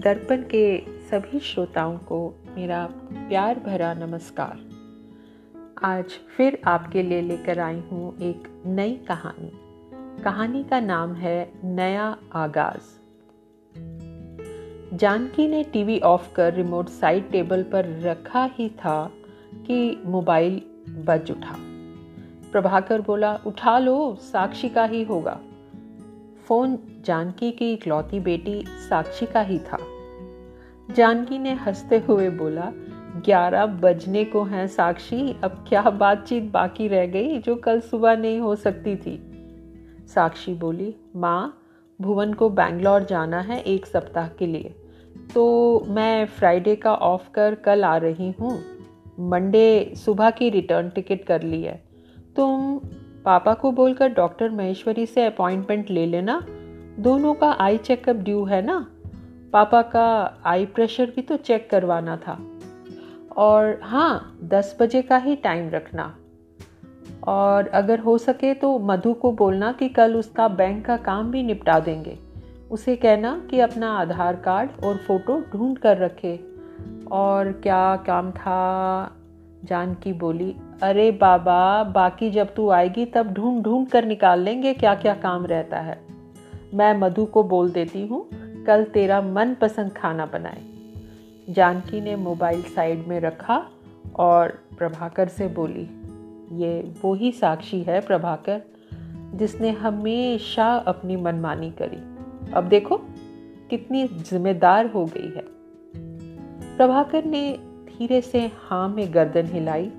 दर्पण के सभी श्रोताओं को मेरा प्यार भरा नमस्कार। आज फिर आपके लिए लेकर आई हूँ एक नई कहानी। कहानी का नाम है नया आगाज़। जानकी ने टीवी ऑफ़ कर रिमोट साइड टेबल पर रखा ही था कि मोबाइल बज उठा। प्रभाकर बोला, उठा लो, साक्षी का ही होगा। फ़ोन जानकी की इकलौती बेटी साक्षी का ही था। जानकी ने हँसते हुए बोला, ग्यारह बजने को हैं साक्षी, अब क्या बातचीत बाकी रह गई जो कल सुबह नहीं हो सकती थी? साक्षी बोली, माँ, भुवन को बैंगलोर जाना है एक सप्ताह के लिए तो मैं फ्राइडे का ऑफ़ कर कल आ रही हूँ। मंडे सुबह की रिटर्न टिकट कर ली है। तुम पापा को बोलकर डॉक्टर महेश्वरी से अपॉइंटमेंट ले लेना। दोनों का आई चेकअप ड्यू है ना? पापा का आई प्रेशर भी तो चेक करवाना था। और हाँ दस बजे का ही टाइम रखना। और अगर हो सके तो मधु को बोलना कि कल उसका बैंक का काम भी निपटा देंगे। उसे कहना कि अपना आधार कार्ड और फ़ोटो ढूंढ कर रखे। और क्या काम था? जानकी बोली, अरे बाबा, बाकी जब तू आएगी तब ढूंढ ढूंढ कर निकाल लेंगे क्या क्या काम रहता है। मैं मधु को बोल देती हूँ, कल तेरा मनपसंद खाना बनाए। जानकी ने मोबाइल साइड में रखा और प्रभाकर से बोली, ये वो ही साक्षी है प्रभाकर, जिसने हमेशा अपनी मनमानी करी। अब देखो, कितनी जिम्मेदार हो गई है। प्रभाकर ने धीरे से हाँ में गर्दन हिलाई,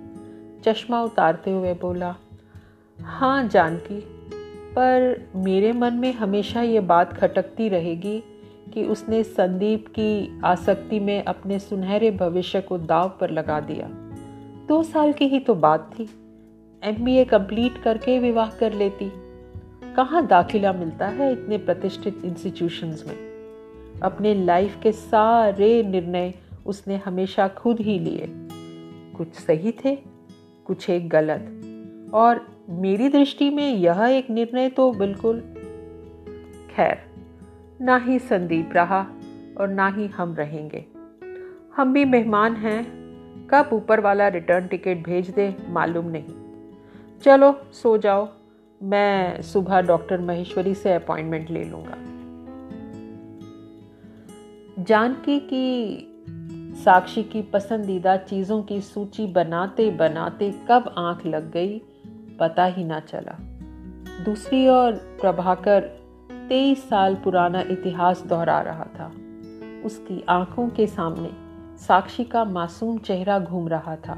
चश्मा उतारते हुए बोला हाँ जानकी, पर मेरे मन में हमेशा ये बात खटकती रहेगी कि उसने संदीप की आसक्ति में अपने सुनहरे भविष्य को दाव पर लगा दिया। दो साल की ही तो बात थी। एम बी ए कंप्लीट करके विवाह कर लेती। कहाँ दाखिला मिलता है इतने प्रतिष्ठित इंस्टीट्यूशंस में? अपने लाइफ के सारे निर्णय उसने हमेशा खुद ही लिए। कुछ सही थे, कुछ एक गलत। और मेरी दृष्टि में यह एक निर्णय तो बिल्कुल खैर, ना ही संदीप रहा और ना ही हम रहेंगे। हम भी मेहमान हैं, कब ऊपर वाला रिटर्न टिकट भेज दे मालूम नहीं। चलो, सो जाओ, मैं सुबह डॉक्टर महेश्वरी से अपॉइंटमेंट ले लूँगा। जानकी की साक्षी की पसंदीदा चीज़ों की सूची बनाते बनाते कब आँख लग गई, पता ही ना चला। दूसरी ओर प्रभाकर तेईस साल पुराना इतिहास दोहरा रहा था। उसकी आँखों के सामने साक्षी का मासूम चेहरा घूम रहा था।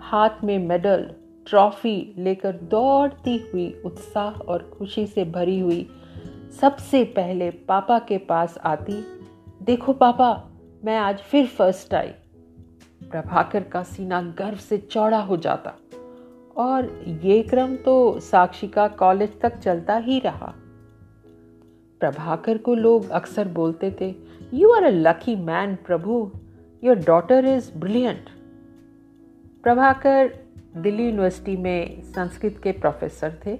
हाथ में मेडल, ट्रॉफी लेकर दौड़ती हुई उत्साह और खुशी से भरी हुई सबसे पहले पापा के पास आती, देखो पापा मैं आज फिर फ़र्स्ट आई। प्रभाकर का सीना गर्व से चौड़ा हो जाता। और ये क्रम तो साक्षी का कॉलेज तक चलता ही रहा। प्रभाकर को लोग अक्सर बोलते थे you are a lucky man Prabhu. Your daughter is brilliant Prabhakar Delhi university में संस्कृत के प्रोफेसर थे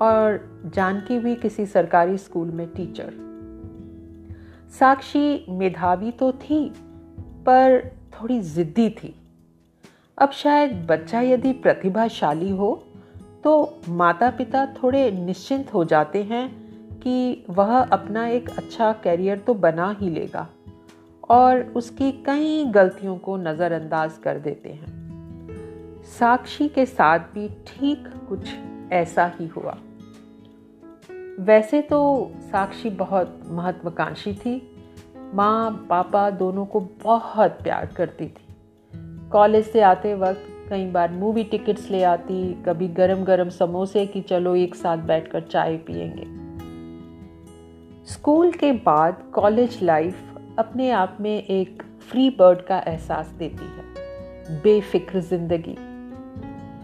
और जानकी भी किसी सरकारी स्कूल में टीचर साक्षी मेधावी तो थी, पर थोड़ी जिद्दी थी। अब शायद बच्चा यदि प्रतिभाशाली हो तो माता पिता थोड़े निश्चिंत हो जाते हैं कि वह अपना एक अच्छा कैरियर तो बना ही लेगा और उसकी कई गलतियों को नज़रअंदाज कर देते हैं। साक्षी के साथ भी ठीक कुछ ऐसा ही हुआ। वैसे तो साक्षी बहुत महत्वाकांक्षी थी। माँ, पापा दोनों को बहुत प्यार करती थी। कॉलेज से आते वक्त कई बार मूवी टिकट्स ले आती, कभी गरम गरम समोसे कि चलो एक साथ बैठकर चाय पियेंगे। स्कूल के बाद कॉलेज लाइफ अपने आप में एक फ्री बर्ड का एहसास देती है। बेफिक्र ज़िंदगी।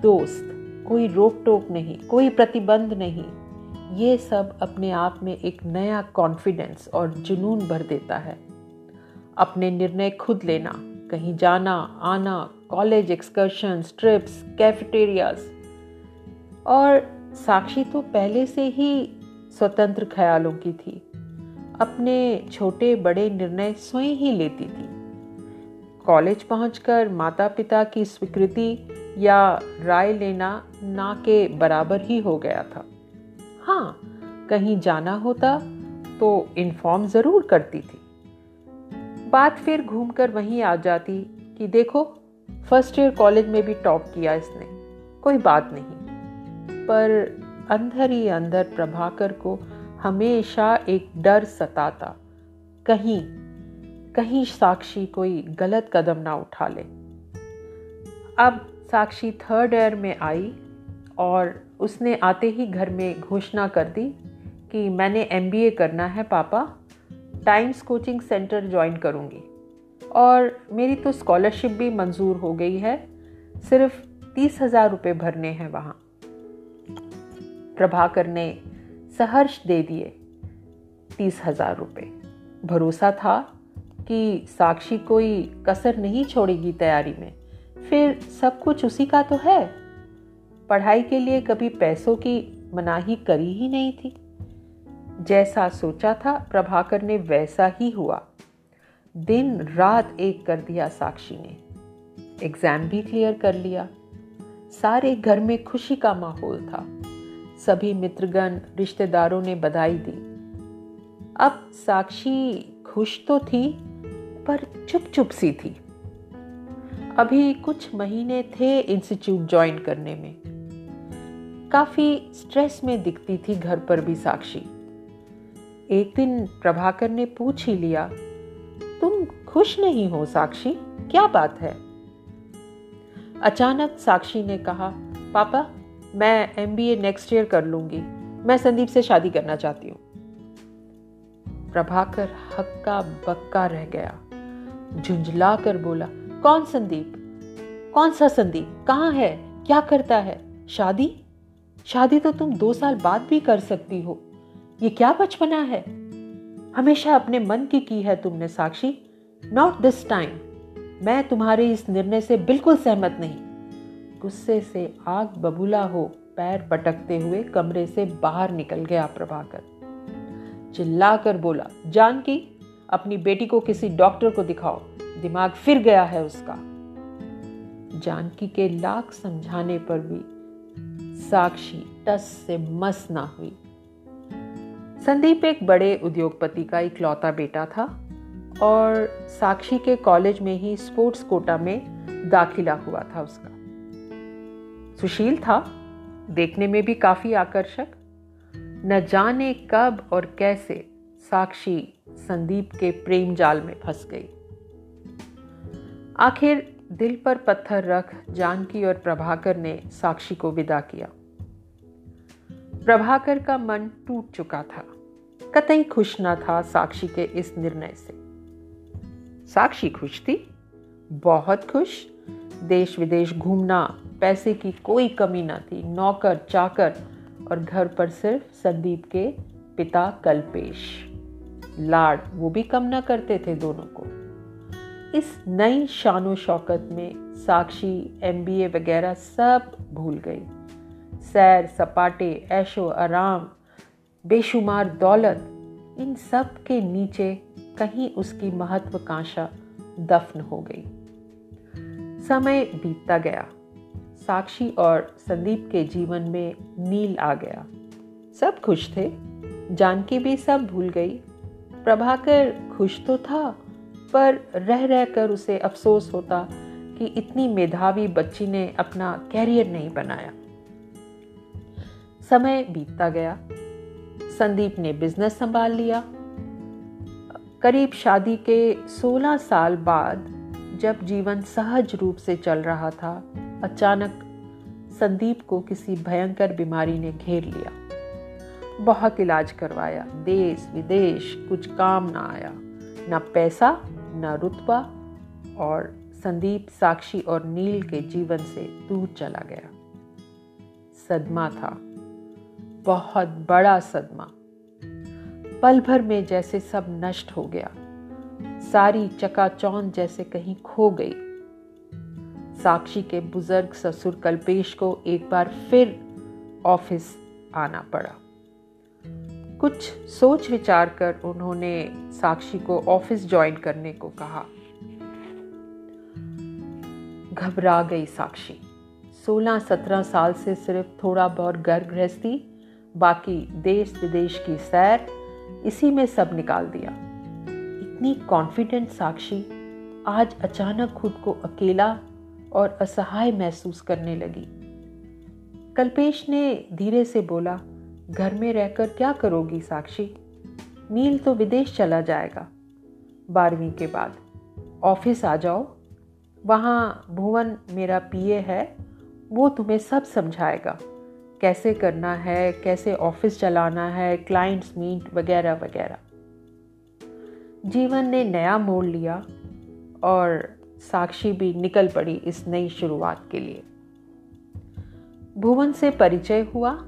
दोस्त, कोई रोक टोक नहीं, कोई प्रतिबंध नहीं। ये सब अपने आप में एक नया कॉन्फिडेंस और जुनून भर देता है। अपने निर्णय खुद लेना, कहीं जाना, आना कॉलेज एक्सकर्शन ट्रिप्स कैफेटेरियाज और साक्षी तो पहले से ही स्वतंत्र ख्यालों की थी। अपने छोटे बड़े निर्णय स्वयं ही लेती थी। कॉलेज पहुंचकर माता पिता की स्वीकृति या राय लेना ना के बराबर ही हो गया था। हाँ कहीं जाना होता तो इन्फॉर्म ज़रूर करती थी। बात फिर घूमकर वहीं आ जाती कि देखो फ़र्स्ट ईयर कॉलेज में भी टॉप किया इसने, कोई बात नहीं। पर अंदर ही अंदर प्रभाकर को हमेशा एक डर सताता, कहीं कहीं साक्षी कोई गलत कदम ना उठा ले। अब साक्षी थर्ड ईयर में आई और उसने आते ही घर में घोषणा कर दी कि मैंने एमबीए करना है पापा टाइम्स कोचिंग सेंटर ज्वाइन करूँगी। और मेरी तो स्कॉलरशिप भी मंजूर हो गई है, सिर्फ़ तीस हज़ार रुपये भरने हैं वहाँ। प्रभाकर ने सहर्ष दे दिए तीस हज़ार रुपये। भरोसा था कि साक्षी कोई कसर नहीं छोड़ेगी तैयारी में। फिर सब कुछ उसी का तो है। पढ़ाई के लिए कभी पैसों की मनाही करी ही नहीं थी। जैसा सोचा था, प्रभाकर ने वैसा ही हुआ। दिन रात एक कर दिया साक्षी ने। एग्ज़ाम भी क्लियर कर लिया। सारे घर में खुशी का माहौल था। सभी मित्रगण, रिश्तेदारों ने बधाई दी। अब साक्षी खुश तो थी, पर चुप चुप सी थी। अभी कुछ महीने थे इंस्टीट्यूट ज्वाइन करने में। काफ़ी स्ट्रेस में दिखती थी घर पर भी साक्षी। एक दिन प्रभाकर ने पूछ ही लिया, तुम खुश नहीं हो साक्षी? क्या बात है? अचानक साक्षी ने कहा, पापा, मैं M B A next year कर लूँगी। मैं संदीप से शादी करना चाहती हूँ. प्रभाकर हक्का बक्का रह गया। झुंझला कर बोला, कौन संदीप? कौन सा संदीप? कहाँ है? क्या करता है? शादी? शादी तो तुम दो साल बाद भी कर सकती हो। ये क्या बचपना है? हमेशा अपने मन की की है तुमने, साक्षी। नॉट दिस टाइम मैं तुम्हारे इस निर्णय से बिल्कुल सहमत नहीं। गुस्से से आग बबूला हो, पैर पटकते हुए कमरे से बाहर निकल गया प्रभाकर। चिल्लाकर बोला जानकी अपनी बेटी को किसी डॉक्टर को दिखाओ। दिमाग फिर गया है उसका। जानकी के लाख समझाने पर भी साक्षी टस से मस ना हुई। संदीप एक बड़े उद्योगपति का इकलौता बेटा था और साक्षी के कॉलेज में ही स्पोर्ट्स कोटा में दाखिला हुआ था उसका। सुशील था, देखने में भी काफ़ी आकर्षक। न जाने कब और कैसे साक्षी संदीप के प्रेम जाल में फंस गई। आखिर दिल पर पत्थर रख जानकी और प्रभाकर ने साक्षी को विदा किया। प्रभाकर का मन टूट चुका था। कतई खुश ना था साक्षी के इस निर्णय से। साक्षी खुश थी? बहुत खुश। देश विदेश घूमना, पैसे की कोई कमी न थी। नौकर, चाकर और घर पर सिर्फ़ संदीप के पिता कल्पेश। लाड वो भी कम ना करते थे दोनों को। इस नई शानो शौकत में साक्षी एमबीए वगैरह सब भूल गई। सैर, सपाटे, ऐशो, आराम, बेशुमार दौलत, इन सब के नीचे कहीं उसकी महत्वाकांक्षा दफन हो गई। समय बीतता गया। साक्षी और संदीप के जीवन में नील आ गया। सब खुश थे। जानकी भी सब भूल गई। प्रभाकर खुश तो था, पर रह रह कर उसे अफसोस होता कि इतनी मेधावी बच्ची ने अपना कैरियर नहीं बनाया। समय बीतता गया। संदीप ने बिज़नेस संभाल लिया। करीब शादी के 16 साल बाद जब जीवन सहज रूप से चल रहा था, अचानक संदीप को किसी भयंकर बीमारी ने घेर लिया। बहुत इलाज करवाया। देश, विदेश, कुछ काम ना आया। ना पैसा, ना रुतबा और संदीप साक्षी और नील के जीवन से दूर चला गया। सदमा था। बहुत बड़ा सदमा। पल भर में जैसे सब नष्ट हो गया। सारी चकाचौंध जैसे कहीं खो गई। साक्षी के बुज़ुर्ग ससुर कल्पेश को एक बार फिर ऑफ़िस आना पड़ा। कुछ सोच विचार कर उन्होंने साक्षी को ऑफ़िस ज्वाइन करने को कहा। घबरा गई साक्षी। 16-17 साल से सिर्फ़ थोड़ा बहुत घर गृहस्थी बाकी देश विदेश की सैर इसी में सब निकाल दिया। इतनी कॉन्फिडेंट साक्षी आज अचानक खुद को अकेला और असहाय महसूस करने लगी। कल्पेश ने धीरे से बोला, घर में रहकर क्या करोगी साक्षी? नील तो विदेश चला जाएगा। बारहवीं के बाद, ऑफ़िस आ जाओ। वहाँ भुवन मेरा पीए है, वो तुम्हें सब समझाएगा। कैसे करना है, कैसे ऑफ़िस चलाना है क्लाइंट्स मीट वगैरह वगैरह। जीवन ने नया मोड़ लिया और साक्षी भी निकल पड़ी इस नई शुरुआत के लिए। भुवन से परिचय हुआ।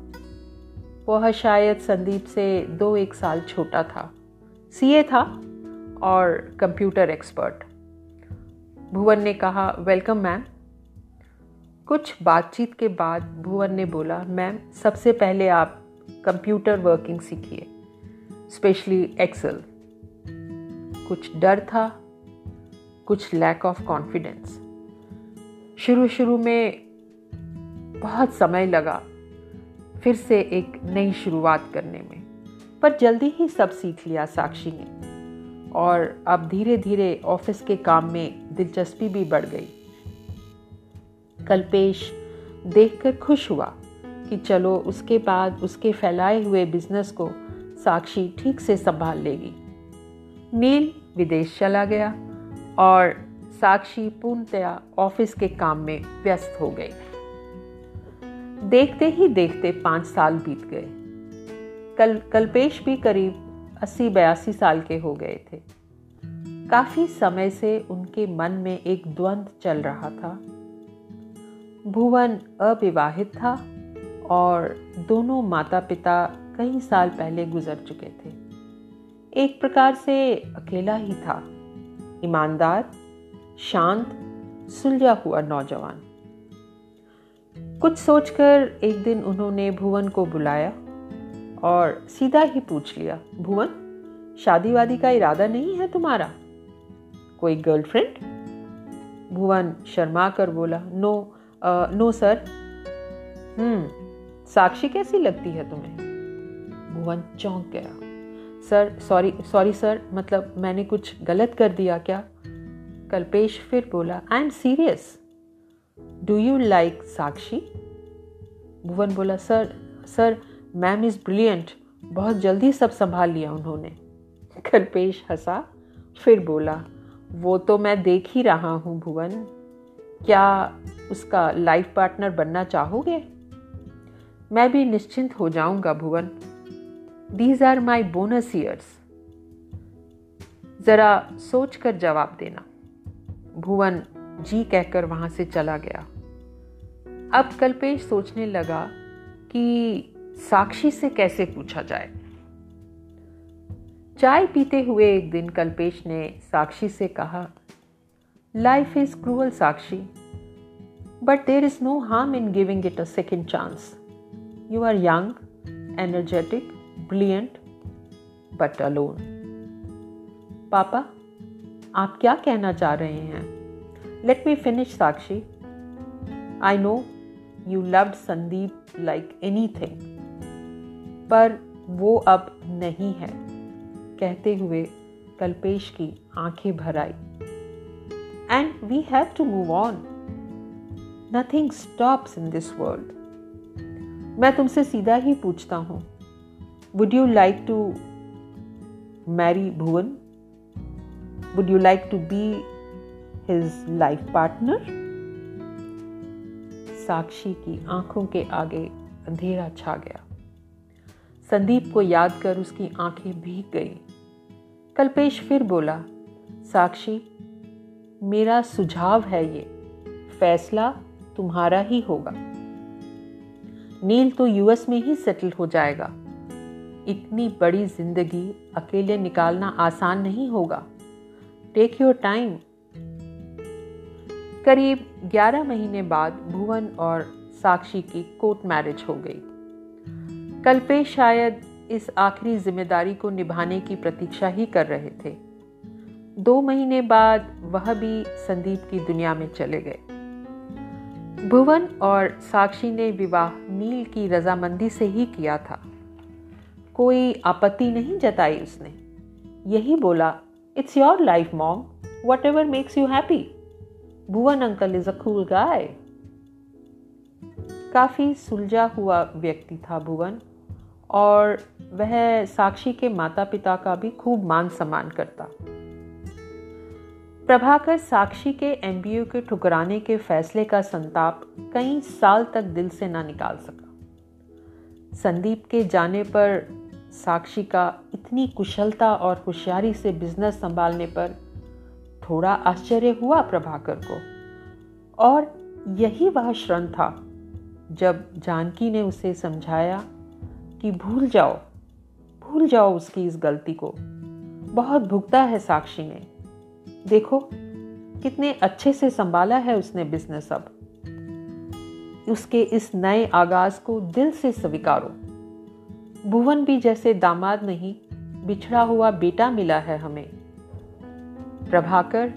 वह शायद संदीप से दो एक साल छोटा था। सीए था और कंप्यूटर एक्सपर्ट भुवन ने कहा वेलकम मैम कुछ बातचीत के बाद भुवन ने बोला, मैम, सबसे पहले आप कंप्यूटर वर्किंग सीखिए, स्पेशली एक्सेल। कुछ डर था, कुछ लैक ऑफ़ कॉन्फिडेंस शुरू शुरू में बहुत समय लगा फिर से एक नई शुरुआत करने में, पर जल्दी ही सब सीख लिया साक्षी ने, और अब धीरे धीरे ऑफ़िस के काम में दिलचस्पी भी बढ़ गई। कल्पेश देखकर खुश हुआ कि चलो उसके बाद उसके फैलाए हुए बिज़नेस को साक्षी ठीक से संभाल लेगी। नील विदेश चला गया और साक्षी पूर्णतया ऑफ़िस के काम में व्यस्त हो गई। देखते ही देखते पाँच साल बीत गए। कल, कल्पेश भी करीब अस्सी बयासी साल के हो गए थे। काफ़ी समय से उनके मन में एक द्वंद्व चल रहा था। भुवन अविवाहित था और दोनों माता पिता कई साल पहले गुजर चुके थे। एक प्रकार से अकेला ही था। ईमानदार, शांत, सुलझा हुआ नौजवान। कुछ सोचकर एक दिन उन्होंने भुवन को बुलाया और सीधा ही पूछ लिया, भुवन शादी वादी का इरादा नहीं है तुम्हारा? कोई गर्लफ्रेंड? भुवन शर्मा कर बोला, no no, sir. Hmm Sakshi कैसी लगती है तुम्हें? भुवन चौंक गया। सर, सॉरी सॉरी, सर मतलब मैंने कुछ गलत कर दिया क्या? कल्पेश फिर बोला I am serious do you like Sakshi? Bhuvan बोला, sir sir ma'am is brilliant बहुत जल्दी सब संभाल लिया उन्होंने. कल्पेश हंसा, फिर बोला, वो तो मैं देख ही रहा हूँ, भुवन। क्या उसका लाइफ पार्टनर बनना चाहोगे? मैं भी निश्चिंत हो जाऊँगा Bhuvan. These are my bonus years जरा सोच कर जवाब देना। भुवन जी कहकर वहाँ से चला गया। अब कल्पेश सोचने लगा कि साक्षी से कैसे पूछा जाए। चाय पीते हुए एक दिन कल्पेश ने साक्षी से कहा Life is cruel, Sakshi. But there is no harm in giving it a second chance. You are young, energetic, brilliant, but alone. पापा आप क्या कहना चाह रहे हैं let me finish Sakshi I know you loved Sandeep like anything पर वो अब नहीं है कहते हुए कल्पेश की आँखें भर आई and we have to move on. Nothing stops in this world. मैं तुमसे सीधा ही पूछता हूँ। Would you like to marry Bhuvan would you like to be his life partner Sakshi की आँखों के आगे अंधेरा छा गया। संदीप को याद कर उसकी आँखें भीग गई। कल्पेश फिर बोला, साक्षी मेरा सुझाव है ये, फैसला तुम्हारा ही होगा। नील तो यूएस में ही सेटल हो जाएगा। इतनी बड़ी ज़िंदगी अकेले निकालना आसान नहीं होगा। टेक योर टाइम करीब 11 महीने बाद भुवन और साक्षी की कोर्ट मैरिज हो गई। कल्पे शायद इस आखिरी ज़िम्मेदारी को निभाने की प्रतीक्षा ही कर रहे थे। दो महीने बाद वह भी संदीप की दुनिया में चले गए। भुवन और साक्षी ने विवाह नील की रजामंदी से ही किया था। कोई आपत्ति नहीं जताई उसने। यही बोला it's your life mom whatever makes you happy Bhuvan uncle is a cool guy काफ़ी सुलझा हुआ व्यक्ति था भुवन और वह साक्षी के माता पिता का भी खूब मान सम्मान करता। प्रभाकर साक्षी के एमबीए के ठुकराने के फैसले का संताप कई साल तक दिल से ना निकाल सका। संदीप के जाने पर साक्षी का इतनी कुशलता और होशियारी से बिज़नेस संभालने पर थोड़ा आश्चर्य हुआ प्रभाकर को। और यही वह क्षण था जब जानकी ने उसे समझाया कि भूल जाओ भूल जाओ उसकी इस गलती को। बहुत भुगता है साक्षी ने। देखो, कितने अच्छे से संभाला है उसने बिज़नेस अब। उसके इस नए आगाज़ को दिल से स्वीकारो। भुवन भी जैसे दामाद नहीं, बिछड़ा हुआ बेटा मिला है हमें। प्रभाकर,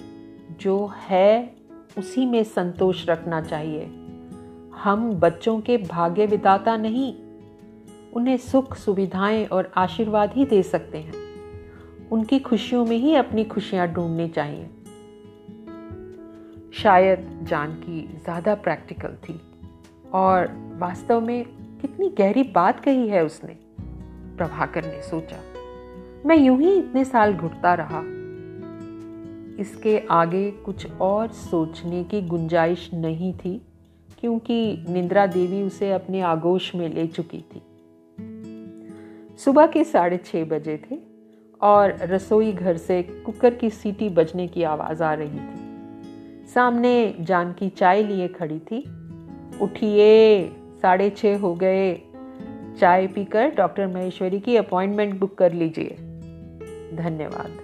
जो है, उसी में संतोष रखना चाहिए। हम बच्चों के भाग्य विदाता नहीं। उन्हें सुख सुविधाएँ और आशीर्वाद ही दे सकते हैं। उनकी खुशियों में ही अपनी खुशियाँ ढूंढनी चाहिए। शायद जानकी ज़्यादा प्रैक्टिकल थी और वास्तव में कितनी गहरी बात कही है उसने, प्रभाकर ने सोचा। मैं यूँ ही इतने साल घुटता रहा। इसके आगे कुछ और सोचने की गुंजाइश नहीं थी, क्योंकि निंद्रा देवी उसे अपने आगोश में ले चुकी थी। सुबह के साढ़े छः बजे थे और रसोई घर से कुकर की सीटी बजने की आवाज़ आ रही थी। सामने जानकी चाय लिए खड़ी थी। उठिए, साढ़े छः हो गए। चाय पीकर डॉक्टर महेश्वरी की अपॉइंटमेंट बुक कर लीजिए। धन्यवाद।